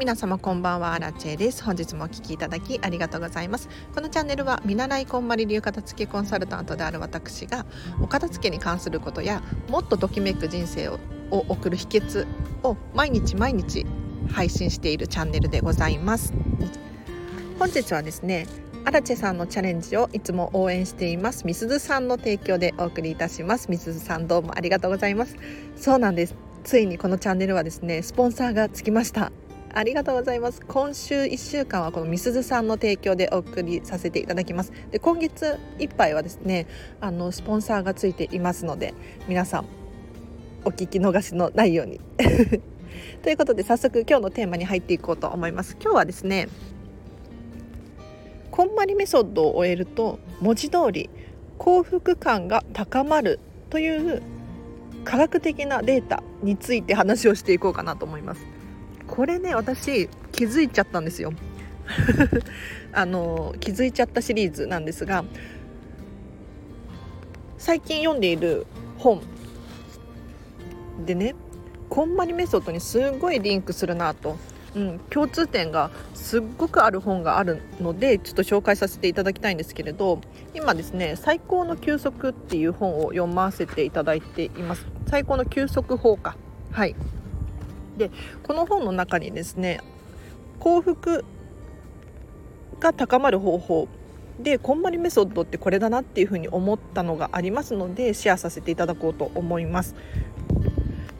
皆様こんばんはアラチェです。本日もお聞きいただきありがとうございます。このチャンネルは見習いこんまり流片付けコンサルタントである私がお片付けに関することやもっとときめく人生を送る秘訣を毎日毎日配信しているチャンネルでございます。本日はですねアラチェさんのチャレンジをいつも応援しています。みすずさんの提供でお送りいたします。みすずさんどうもありがとうございます。そうなんです。ついにこのチャンネルはですねスポンサーがつきました。ありがとうございます。今週1週間はこのみすずさんの提供でお送りさせていただきます。で今月いっぱいはですねあのスポンサーがついていますので皆さんお聞き逃しのないように。ということで早速今日のテーマに入っていこうと思います。今日はですねこんまりメソッドを終えると文字通り幸福感が高まるという科学的なデータについて話をしていこうかなと思います。これね私気づいちゃったんですよ。あの気づいちゃったシリーズなんですが最近読んでいる本でねこんまりメソッドにすごいリンクするなと、うん、共通点がすっごくある本があるのでちょっと紹介させていただきたいんですけれど今ですね「最高の休息」っていう本を読ませていただいています。最高の休息法か。はい。でこの本の中にですね幸福が高まる方法でこんまりメソッドってこれだなっていうふうに思ったのがありますのでシェアさせていただこうと思います。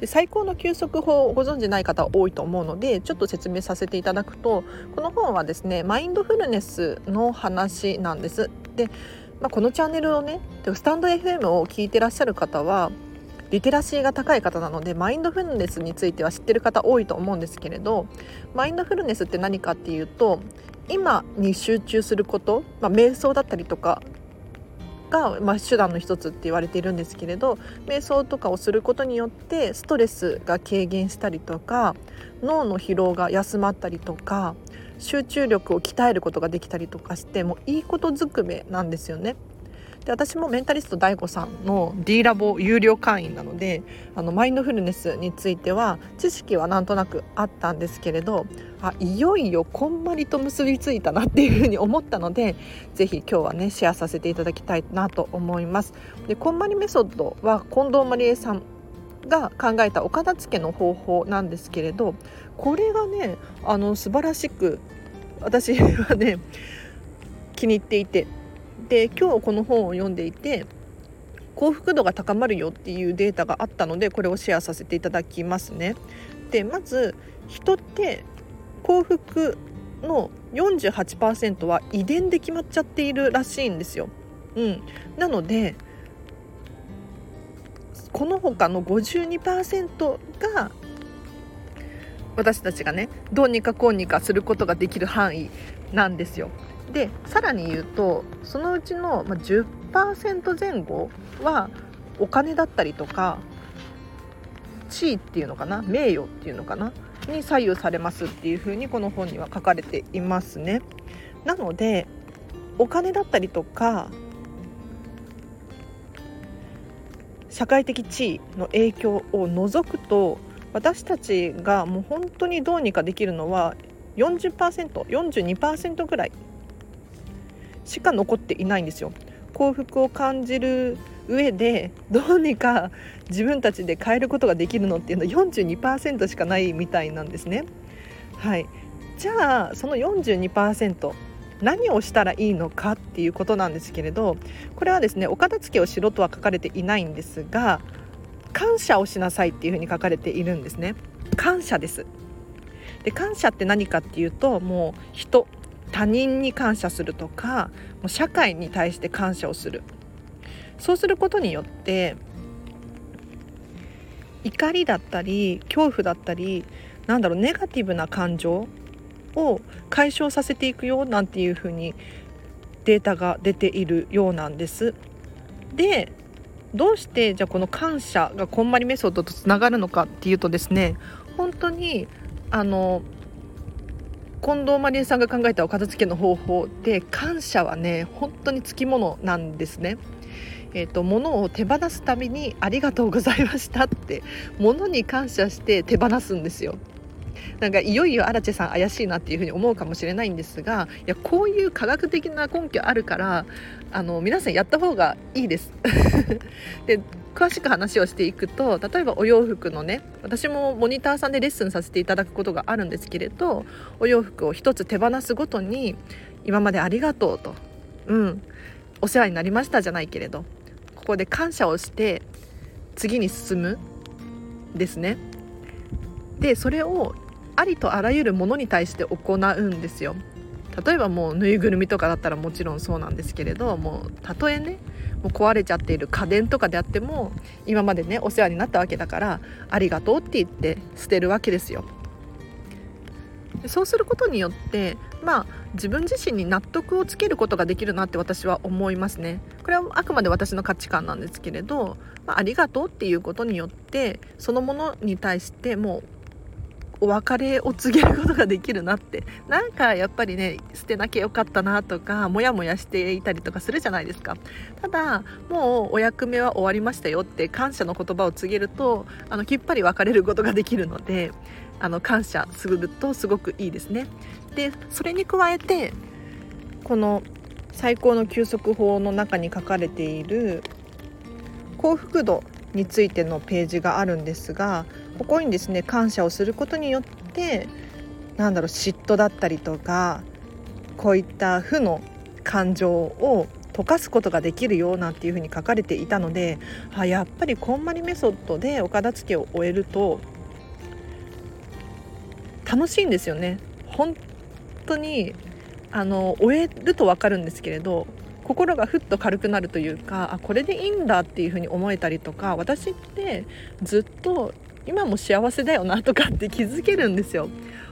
で最高の休息法をご存じない方多いと思うのでちょっと説明させていただくとこの本はですねマインドフルネスの話なんです。で、まあ、このチャンネルをねスタンド FM を聞いてらっしゃる方はリテラシーが高い方なのでマインドフルネスについては知ってる方多いと思うんですけれどマインドフルネスって何かっていうと今に集中すること、まあ、瞑想だったりとかが、まあ、手段の一つって言われているんですけれど瞑想とかをすることによってストレスが軽減したりとか脳の疲労が休まったりとか集中力を鍛えることができたりとかしてもういいことずくめなんですよね。で私もメンタリスト DAIGO さんの D ラボ有料会員なのであのマインドフルネスについては知識はなんとなくあったんですけれどあいよいよこんまりと結びついたなっていうふうに思ったのでぜひ今日はねシェアさせていただきたいなと思います。でこんまりメソッドは近藤まりえさんが考えたお片付けの方法なんですけれどこれがねあの素晴らしく私はね気に入っていてで今日この本を読んでいて幸福度が高まるよっていうデータがあったのでこれをシェアさせていただきますね。でまず人って幸福の48%は遺伝で決まっちゃっているらしいんですよ。うん、なのでこの他の52%が私たちがねどうにかこうにかすることができる範囲なんですよ。でさらに言うとそのうちの10%前後はお金だったりとか地位っていうのかな名誉っていうのかなに左右されますっていうふうにこの本には書かれていますね。なのでお金だったりとか社会的地位の影響を除くと私たちがもう本当にどうにかできるのは 40%42% ぐらいしか残っていないんですよ。幸福を感じる上でどうにか自分たちで変えることができるのっていうのは42%しかないみたいなんですね。はい、じゃあその42%何をしたらいいのかっていうことなんですけれどこれはですねお片付けをしろとは書かれていないんですが感謝をしなさいっていうふうに書かれているんですね感謝ですで感謝って何かっていうともう人他人に感謝するとかもう社会に対して感謝をするそうすることによって怒りだったり恐怖だったりなんだろうネガティブな感情を解消させていくよなんていうふうにデータが出ているようなんです。でどうしてじゃあこの感謝がこんまりメソッドとつながるのかっていうとですね本当にあの近藤まりえさんが考えたお片付けの方法で感謝はね本当につきものなんですね。えーと、物を手放すために「ありがとうございました」って物に感謝して手放すんですよ。なんかいよいよアラチェさん怪しいなっていうふうに思うかもしれないんですがいやこういう科学的な根拠あるからあの皆さんやった方がいいです。で詳しく話をしていくと例えばお洋服のね私もモニターさんでレッスンさせていただくことがあるんですけれどお洋服を一つ手放すごとに今までありがとうと、うん、お世話になりましたじゃないけれどここで感謝をして次に進むですね。でそれをありとあらゆるものに対して行うんですよ。例えばもうぬいぐるみとかだったらもちろんそうなんですけれどもうたとえねもう壊れちゃっている家電とかであっても今までねお世話になったわけだからありがとうって言って捨てるわけですよ。そうすることによってまあ自分自身に納得をつけることができるなって私は思いますね。これはあくまで私の価値観なんですけれど、まあ、ありがとうっていうことによってそのものに対してもうお別れを告げることができるなって。なんかやっぱりね捨てなきゃよかったなとかモヤモヤしていたりとかするじゃないですか。ただもうお役目は終わりましたよって感謝の言葉を告げるとあのきっぱり別れることができるのであの感謝するとすごくいいですね。でそれに加えてこの最高の休息法の中に書かれている幸福度についてのページがあるんですがここにですね感謝をすることによってなんだろう嫉妬だったりとかこういった負の感情を溶かすことができるよなんていうふうに書かれていたのであやっぱりこんまりメソッドでお片付けを終えると楽しいんですよね。本当にあの終えると分かるんですけれど心がふっと軽くなるというかあこれでいいんだっていうふうに思えたりとか私ってずっと今も幸せだよなとかって気づけるんですよ。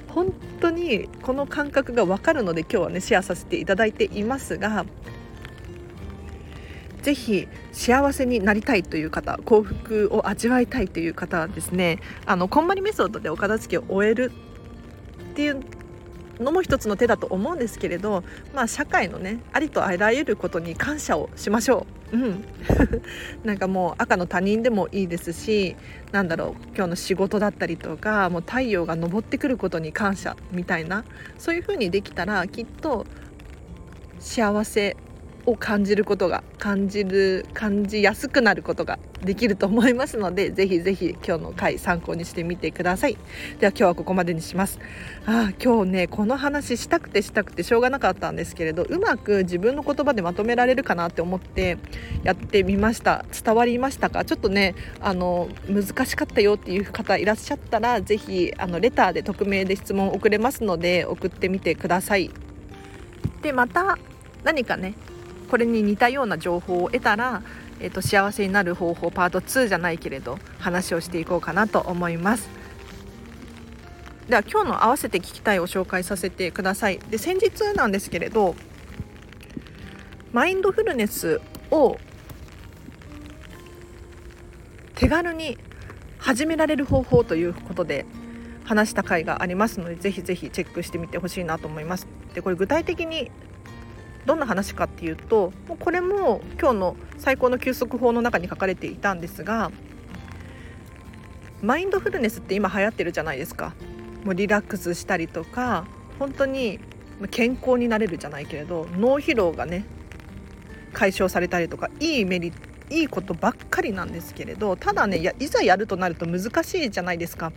本当にこの感覚が分かるので今日はねシェアさせていただいていますがぜひ幸せになりたいという方幸福を味わいたいという方はですねあのこんまりメソッドでお片付けを終えるっていうのも一つの手だと思うんですけれど、まあ、社会のねありとあらゆることに感謝をしましょう。うん、なんかもう赤の他人でもいいですしなんだろう今日の仕事だったりとかもう太陽が昇ってくることに感謝みたいなそういう風にできたらきっと幸せを感じることが感じる感じやすくなることができると思いますのでぜひぜひ今日の回参考にしてみてください。では今日はここまでにします。あ今日ねこの話したくてしたくてしょうがなかったんですけれどうまく自分の言葉でまとめられるかなって思ってやってみました。伝わりましたか？ちょっとねあの難しかったよっていう方いらっしゃったらぜひあのレターで匿名で質問を送れますので送ってみてください。でまた何かねこれに似たような情報を得たら、えーと、幸せになる方法パート2じゃないけれど話をしていこうかなと思います。では今日の合わせて聞きたいを紹介させてください。で先日なんですけれどマインドフルネスを手軽に始められる方法ということで話した回がありますのでぜひぜひチェックしてみてほしいなと思います。でこれ具体的にどんな話かっていうともうこれも今日の最高の休息法の中に書かれていたんですがマインドフルネスって今流行ってるじゃないですか。もうリラックスしたりとか本当に健康になれるじゃないけれど脳疲労がね解消されたりとかいいメリットいいことばっかりなんですけれどただねいざやるとなると難しいじゃないですか。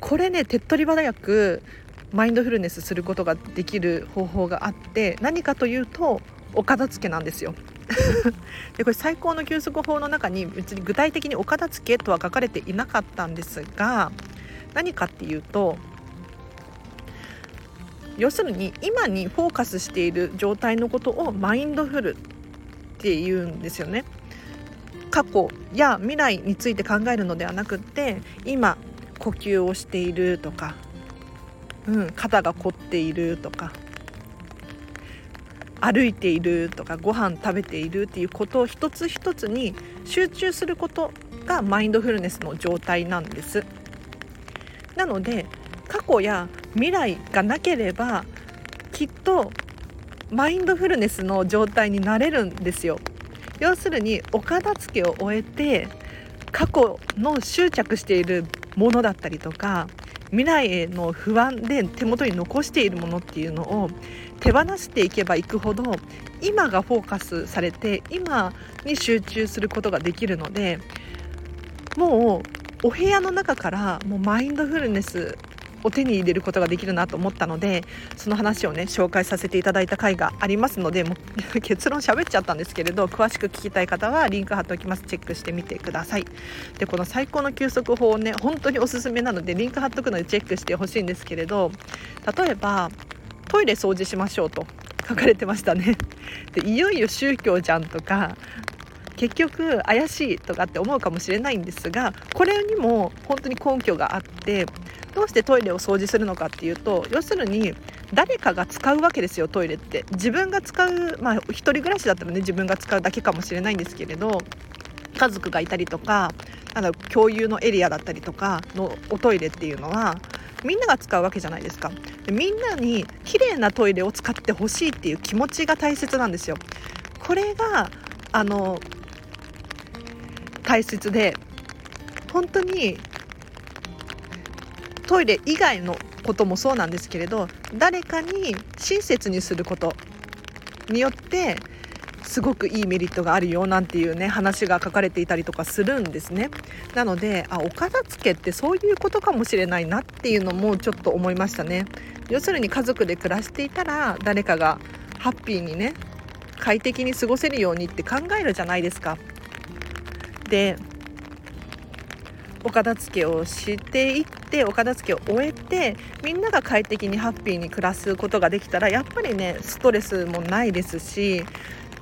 これね手っ取り早くマインドフルネスすることができる方法があって何かというとお片付けなんですよ。でこれ最高の休息法の中に別に具体的にお片付けとは書かれていなかったんですが何かっていうと要するに今にフォーカスしている状態のことをマインドフルっていうんですよね。過去や未来について考えるのではなくって今呼吸をしているとかうん、肩が凝っているとか歩いているとかご飯食べているっていうことを一つ一つに集中することがマインドフルネスの状態なんです。なので過去や未来がなければきっとマインドフルネスの状態になれるんですよ。要するにお片付けを終えて過去の執着しているものだったりとか未来への不安で手元に残しているものっていうのを手放していけばいくほど今がフォーカスされて今に集中することができるのでもうお部屋の中からもうマインドフルネスを手に入れることができるなと思ったのでその話をね紹介させていただいた回がありますのでもう 結論喋っちゃったんですけれど詳しく聞きたい方はリンク貼っておきます。チェックしてみてください。でこの最高の休息法をね本当におすすめなのでリンク貼っとくのでチェックしてほしいんですけれど例えばトイレ掃除しましょうと 書かれてましたね。でいよいよ宗教じゃんとか結局怪しいとかって思うかもしれないんですがこれにも本当に根拠があってどうしてトイレを掃除するのかっていうと要するに誰かが使うわけですよトイレって。自分が使うまあ一人暮らしだったらね自分が使うだけかもしれないんですけれど家族がいたりとかあの共有のエリアだったりとかのおトイレっていうのはみんなが使うわけじゃないですか。でみんなに綺麗なトイレを使ってほしいっていう気持ちが大切なんですよ。これがあの大切で本当にトイレ以外のこともそうなんですけれど誰かに親切にすることによってすごくいいメリットがあるよなんていうね話が書かれていたりとかするんですね。なのであお片付けってそういうことかもしれないなっていうのもちょっと思いましたね。要するに家族で暮らしていたら誰かがハッピーにね快適に過ごせるようにって考えるじゃないですか。でお片付けをしていってお片付けを終えてみんなが快適にハッピーに暮らすことができたらやっぱりねストレスもないですし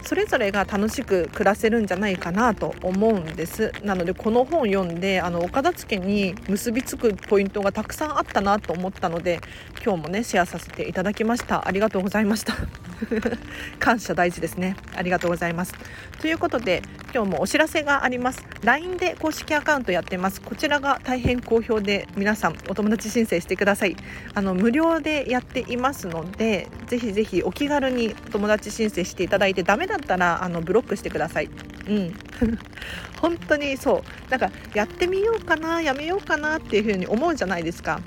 それぞれが楽しく暮らせるんじゃないかなと思うんです。なのでこの本読んであのお片付けに結びつくポイントがたくさんあったなと思ったので今日もねシェアさせていただきました。ありがとうございました。感謝大事ですね。ありがとうございます。ということで今日もお知らせがあります。LINE で公式アカウントやってます。こちらが大変好評で皆さんお友達申請してください。あの無料でやっていますのでぜひぜひお気軽にお友達申請していただいてダメだったらあのブロックしてください。うん。本当にそう。なんかやってみようかなやめようかなっていうふうに思うじゃないですか。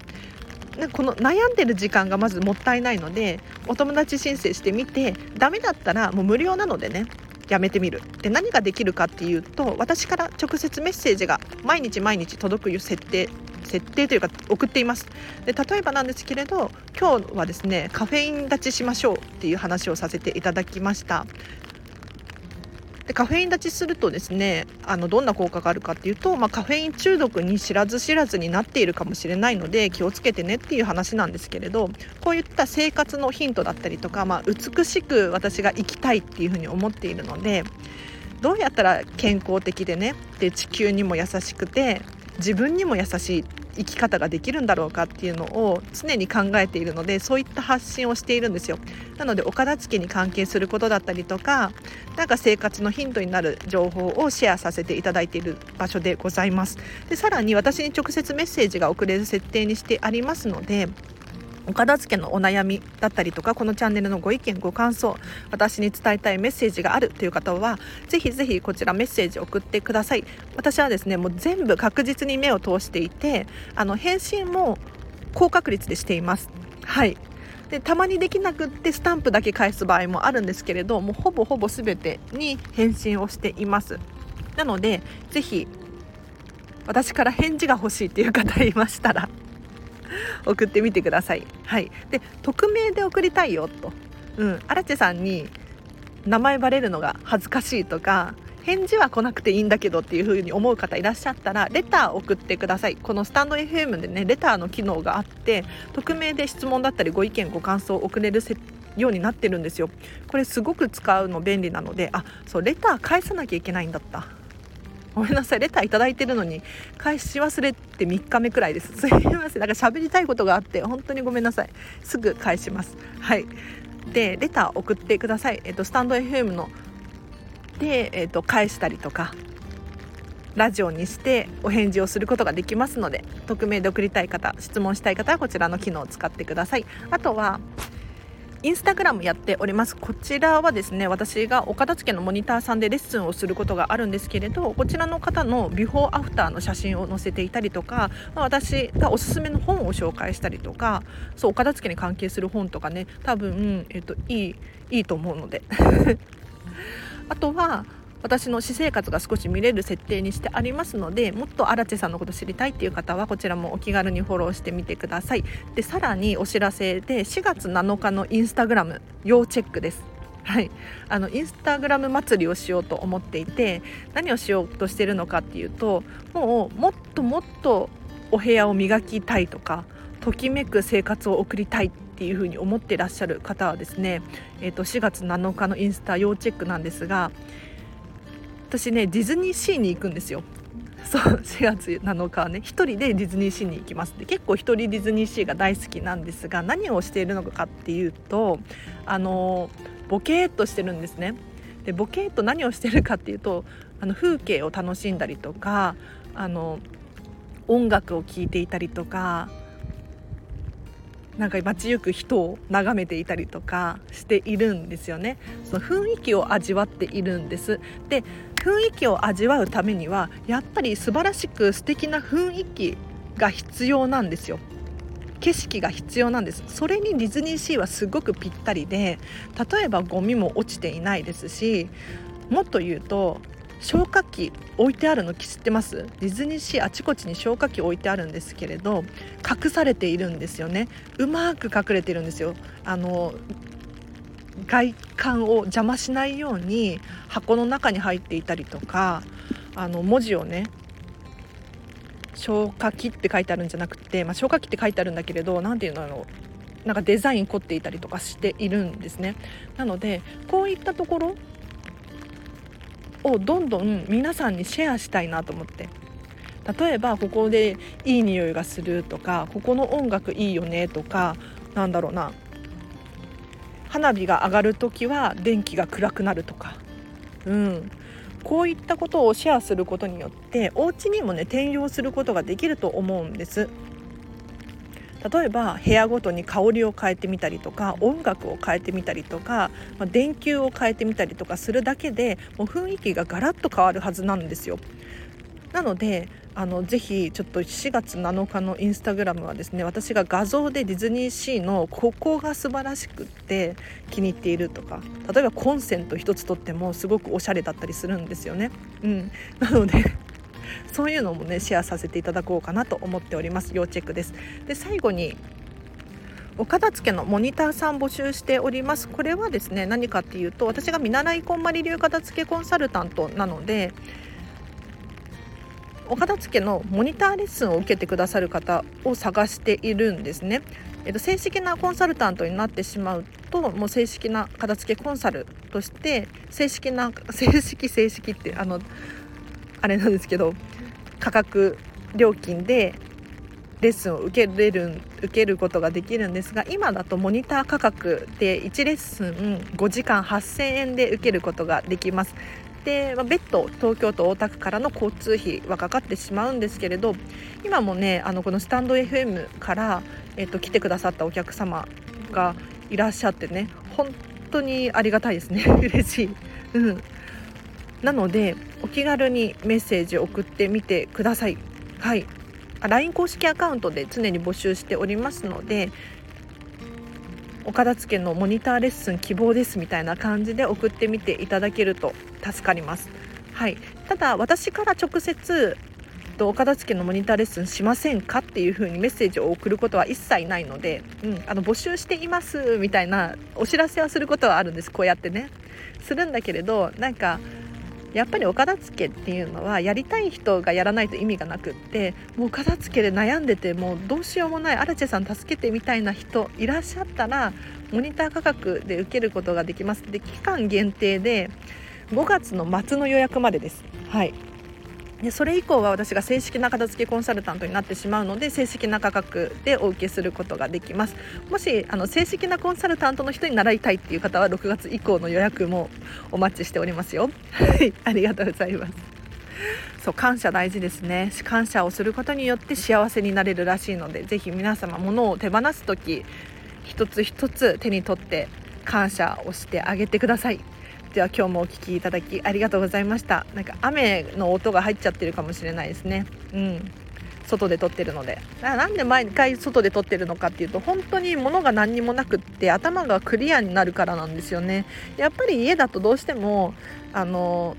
この悩んでる時間がまずもったいないのでお友達申請してみてダメだったらもう無料なのでねやめてみる。で何ができるかっていうと私から直接メッセージが毎日毎日届く設定設定というか送っています。で例えばなんですけれど今日はですねカフェイン立ちしましょうっていう話をさせていただきました。でカフェイン立ちするとですねあのどんな効果があるかっていうと、まあ、カフェイン中毒に知らず知らずになっているかもしれないので気をつけてねっていう話なんですけれどこういった生活のヒントだったりとか、まあ、美しく私が生きたいっていうふうに思っているのでどうやったら健康的でねで地球にも優しくて自分にも優しい生き方ができるんだろうかっていうのを常に考えているのでそういった発信をしているんですよ。なのでお片付けに関係することだったりとか何か生活のヒントになる情報をシェアさせていただいている場所でございます。でさらに私に直接メッセージが送れる設定にしてありますのでお片付けのお悩みだったりとかこのチャンネルのご意見ご感想私に伝えたいメッセージがあるという方はぜひぜひこちらメッセージ送ってください。私はですねもう全部確実に目を通していてあの返信も高確率でしています。はい。でたまにできなくってスタンプだけ返す場合もあるんですけれどもうほぼほぼ全てに返信をしています。なのでぜひ私から返事が欲しいっていう方いましたら送ってみてください。はい、で匿名で送りたいよと、うん、荒地さんに名前バレるのが恥ずかしいとか返事は来なくていいんだけどっていう風に思う方いらっしゃったらレター送ってください。このスタンド FM でねレターの機能があって匿名で質問だったりご意見ご感想を送れるようになってるんですよ。これすごく使うの便利なのであそうレター返さなきゃいけないんだった。ごめんなさい。レター頂いてるのに返し忘れて3日目くらいです。すいません。なんか喋りたいことがあって本当にごめんなさい。すぐ返します。はい。でレター送ってください、えっと、スタンド FM の。で、えっと、返したりとかラジオにしてお返事をすることができますので匿名で送りたい方質問したい方はこちらの機能を使ってください。あとはインスタグラムやっております。こちらはですね私がお片付けのモニターさんでレッスンをすることがあるんですけれどこちらの方のビフォーアフターの写真を載せていたりとか、私がおすすめの本を紹介したりとかそうお片付けに関係する本とかね多分、えっと、いいいいと思うので。あとは私の私生活が少し見れる設定にしてありますのでもっとアラチェさんのこと知りたいっていう方はこちらもお気軽にフォローしてみてください。でさらにお知らせで4月7日のインスタグラム要チェックです。はい、あのインスタグラム祭りをしようと思っていて何をしようとしてるのかっていうともうもっともっとお部屋を磨きたいとかときめく生活を送りたいっていうふうに思ってらっしゃる方はですね、えー、と4月7日のインスタ要チェックなんですが私ねディズニーシーに行くんですよ。そう 4月7日はね。1人でディズニーシーに行きますで結構1人ディズニーシーが大好きなんですが何をしているのかっていうとあのボケーっとしてるんですね。でボケーっと何をしてるかっていうとあの風景を楽しんだりとかあの音楽を聴いていたりとかなんか街行く人を眺めていたりとかしているんですよね。その雰囲気を味わっているんです。で雰囲気を味わうためにはやっぱり素晴らしく素敵な雰囲気が必要なんですよ。景色が必要なんです。それにディズニーシーはすごくぴったりで例えばゴミも落ちていないですしもっと言うと消火器置いてあるの知ってます？ディズニーシーあちこちに消火器置いてあるんですけれど隠されているんですよね。うまく隠れているんですよ。あの外観を邪魔しないように箱の中に入っていたりとかあの文字をね消火器って書いてあるんじゃなくて、まあ、消火器って書いてあるんだけれど何ていうのなんかデザイン凝っていたりとかしているんですね。なのでこういったところをどんどん皆さんにシェアしたいなと思って。例えばここでいい匂いがするとかここの音楽いいよねとかなんだろうな。花火が上がる時は電気が暗くなるとか、うん、こういったことをシェアすることによってお家にもね転用することができると思うんです。例えば部屋ごとに香りを変えてみたりとか音楽を変えてみたりとか、まあ、電球を変えてみたりとかするだけでもう雰囲気がガラッと変わるはずなんですよ。なのであのぜひちょっと4月7日のインスタグラムはですね私が画像でディズニーシーのここが素晴らしくって気に入っているとか例えばコンセント1つとってもすごくおしゃれだったりするんですよね。うん、なので そういうのもねシェアさせていただこうかなと思っております。要チェックです。で最後にお片付けのモニターさん募集しております。これはですね何かっていうと私が見習いこんまり流片付けコンサルタントなのでお片付けのモニターレッスンを受けてくださる方を探しているんですね。えっと、正式なコンサルタントになってしまうともう正式な片付けコンサルとして正式な 正式正式ってあのあれなんですけど価格料金でレッスンを受けれる受けることができるんですが今だとモニター価格で1レッスン5時間8000円で受けることができますで、まあ、別途東京都大田区からの交通費はかかってしまうんですけれど今もねあのこのスタンド FM から、えっと、来てくださったお客様がいらっしゃってね本当にありがたいですね 嬉しい。うんなのでお気軽にメッセージを送ってみてください。はい LINE 公式アカウントで常に募集しておりますのでお片付けのモニターレッスン希望ですみたいな感じで送ってみていただけると助かります。はい、ただ私から直接お片付けのモニターレッスンしませんかっていう風にメッセージを送ることは一切ないので、うん、あの募集していますみたいなお知らせはすることはあるんですこうやってねするんだけれどなんかやっぱりお片付けっていうのはやりたい人がやらないと意味がなくってもう片付けで悩んでてもうどうしようもないアラチェさん助けてみたいな人いらっしゃったらモニター価格で受けることができますで期間限定で5月の末の予約までです。はいでそれ以降は私が正式な片付けコンサルタントになってしまうので正式な価格でお受けすることができます。もしあの正式なコンサルタントの人に習いたいっていう方は6月以降の予約もお待ちしておりますよ。ありがとうございます。そう感謝大事ですね。感謝をすることによって幸せになれるらしいのでぜひ皆様物を手放す時一つ一つ手に取って感謝をしてあげてください。では今日もお聴きいただきありがとうございました。なんか雨の音が入っちゃってるかもしれないですね。うん。外で撮ってるので。なんで毎回外で撮ってるのかっていうと本当に物が何にもなくって頭がクリアになるからなんですよね。やっぱり家だとどうしてもあの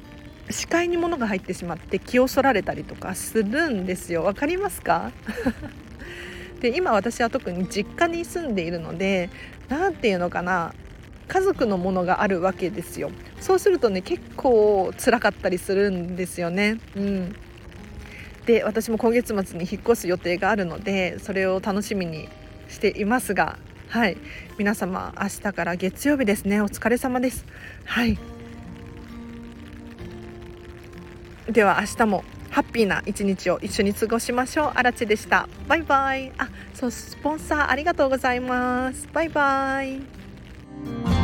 視界に物が入ってしまって気をそられたりとかするんですよ。わかりますか？で今私は特に実家に住んでいるので何て言うのかな。家族のものがあるわけですよ。そうするとね結構辛かったりするんですよね。うん。で私も今月末に引っ越す予定があるのでそれを楽しみにしていますがはい。皆様明日から月曜日ですね。お疲れ様です。はい。では明日もハッピーな一日を一緒に過ごしましょう。あらちでした。バイバイ。あそうスポンサーありがとうございます。バイバイ。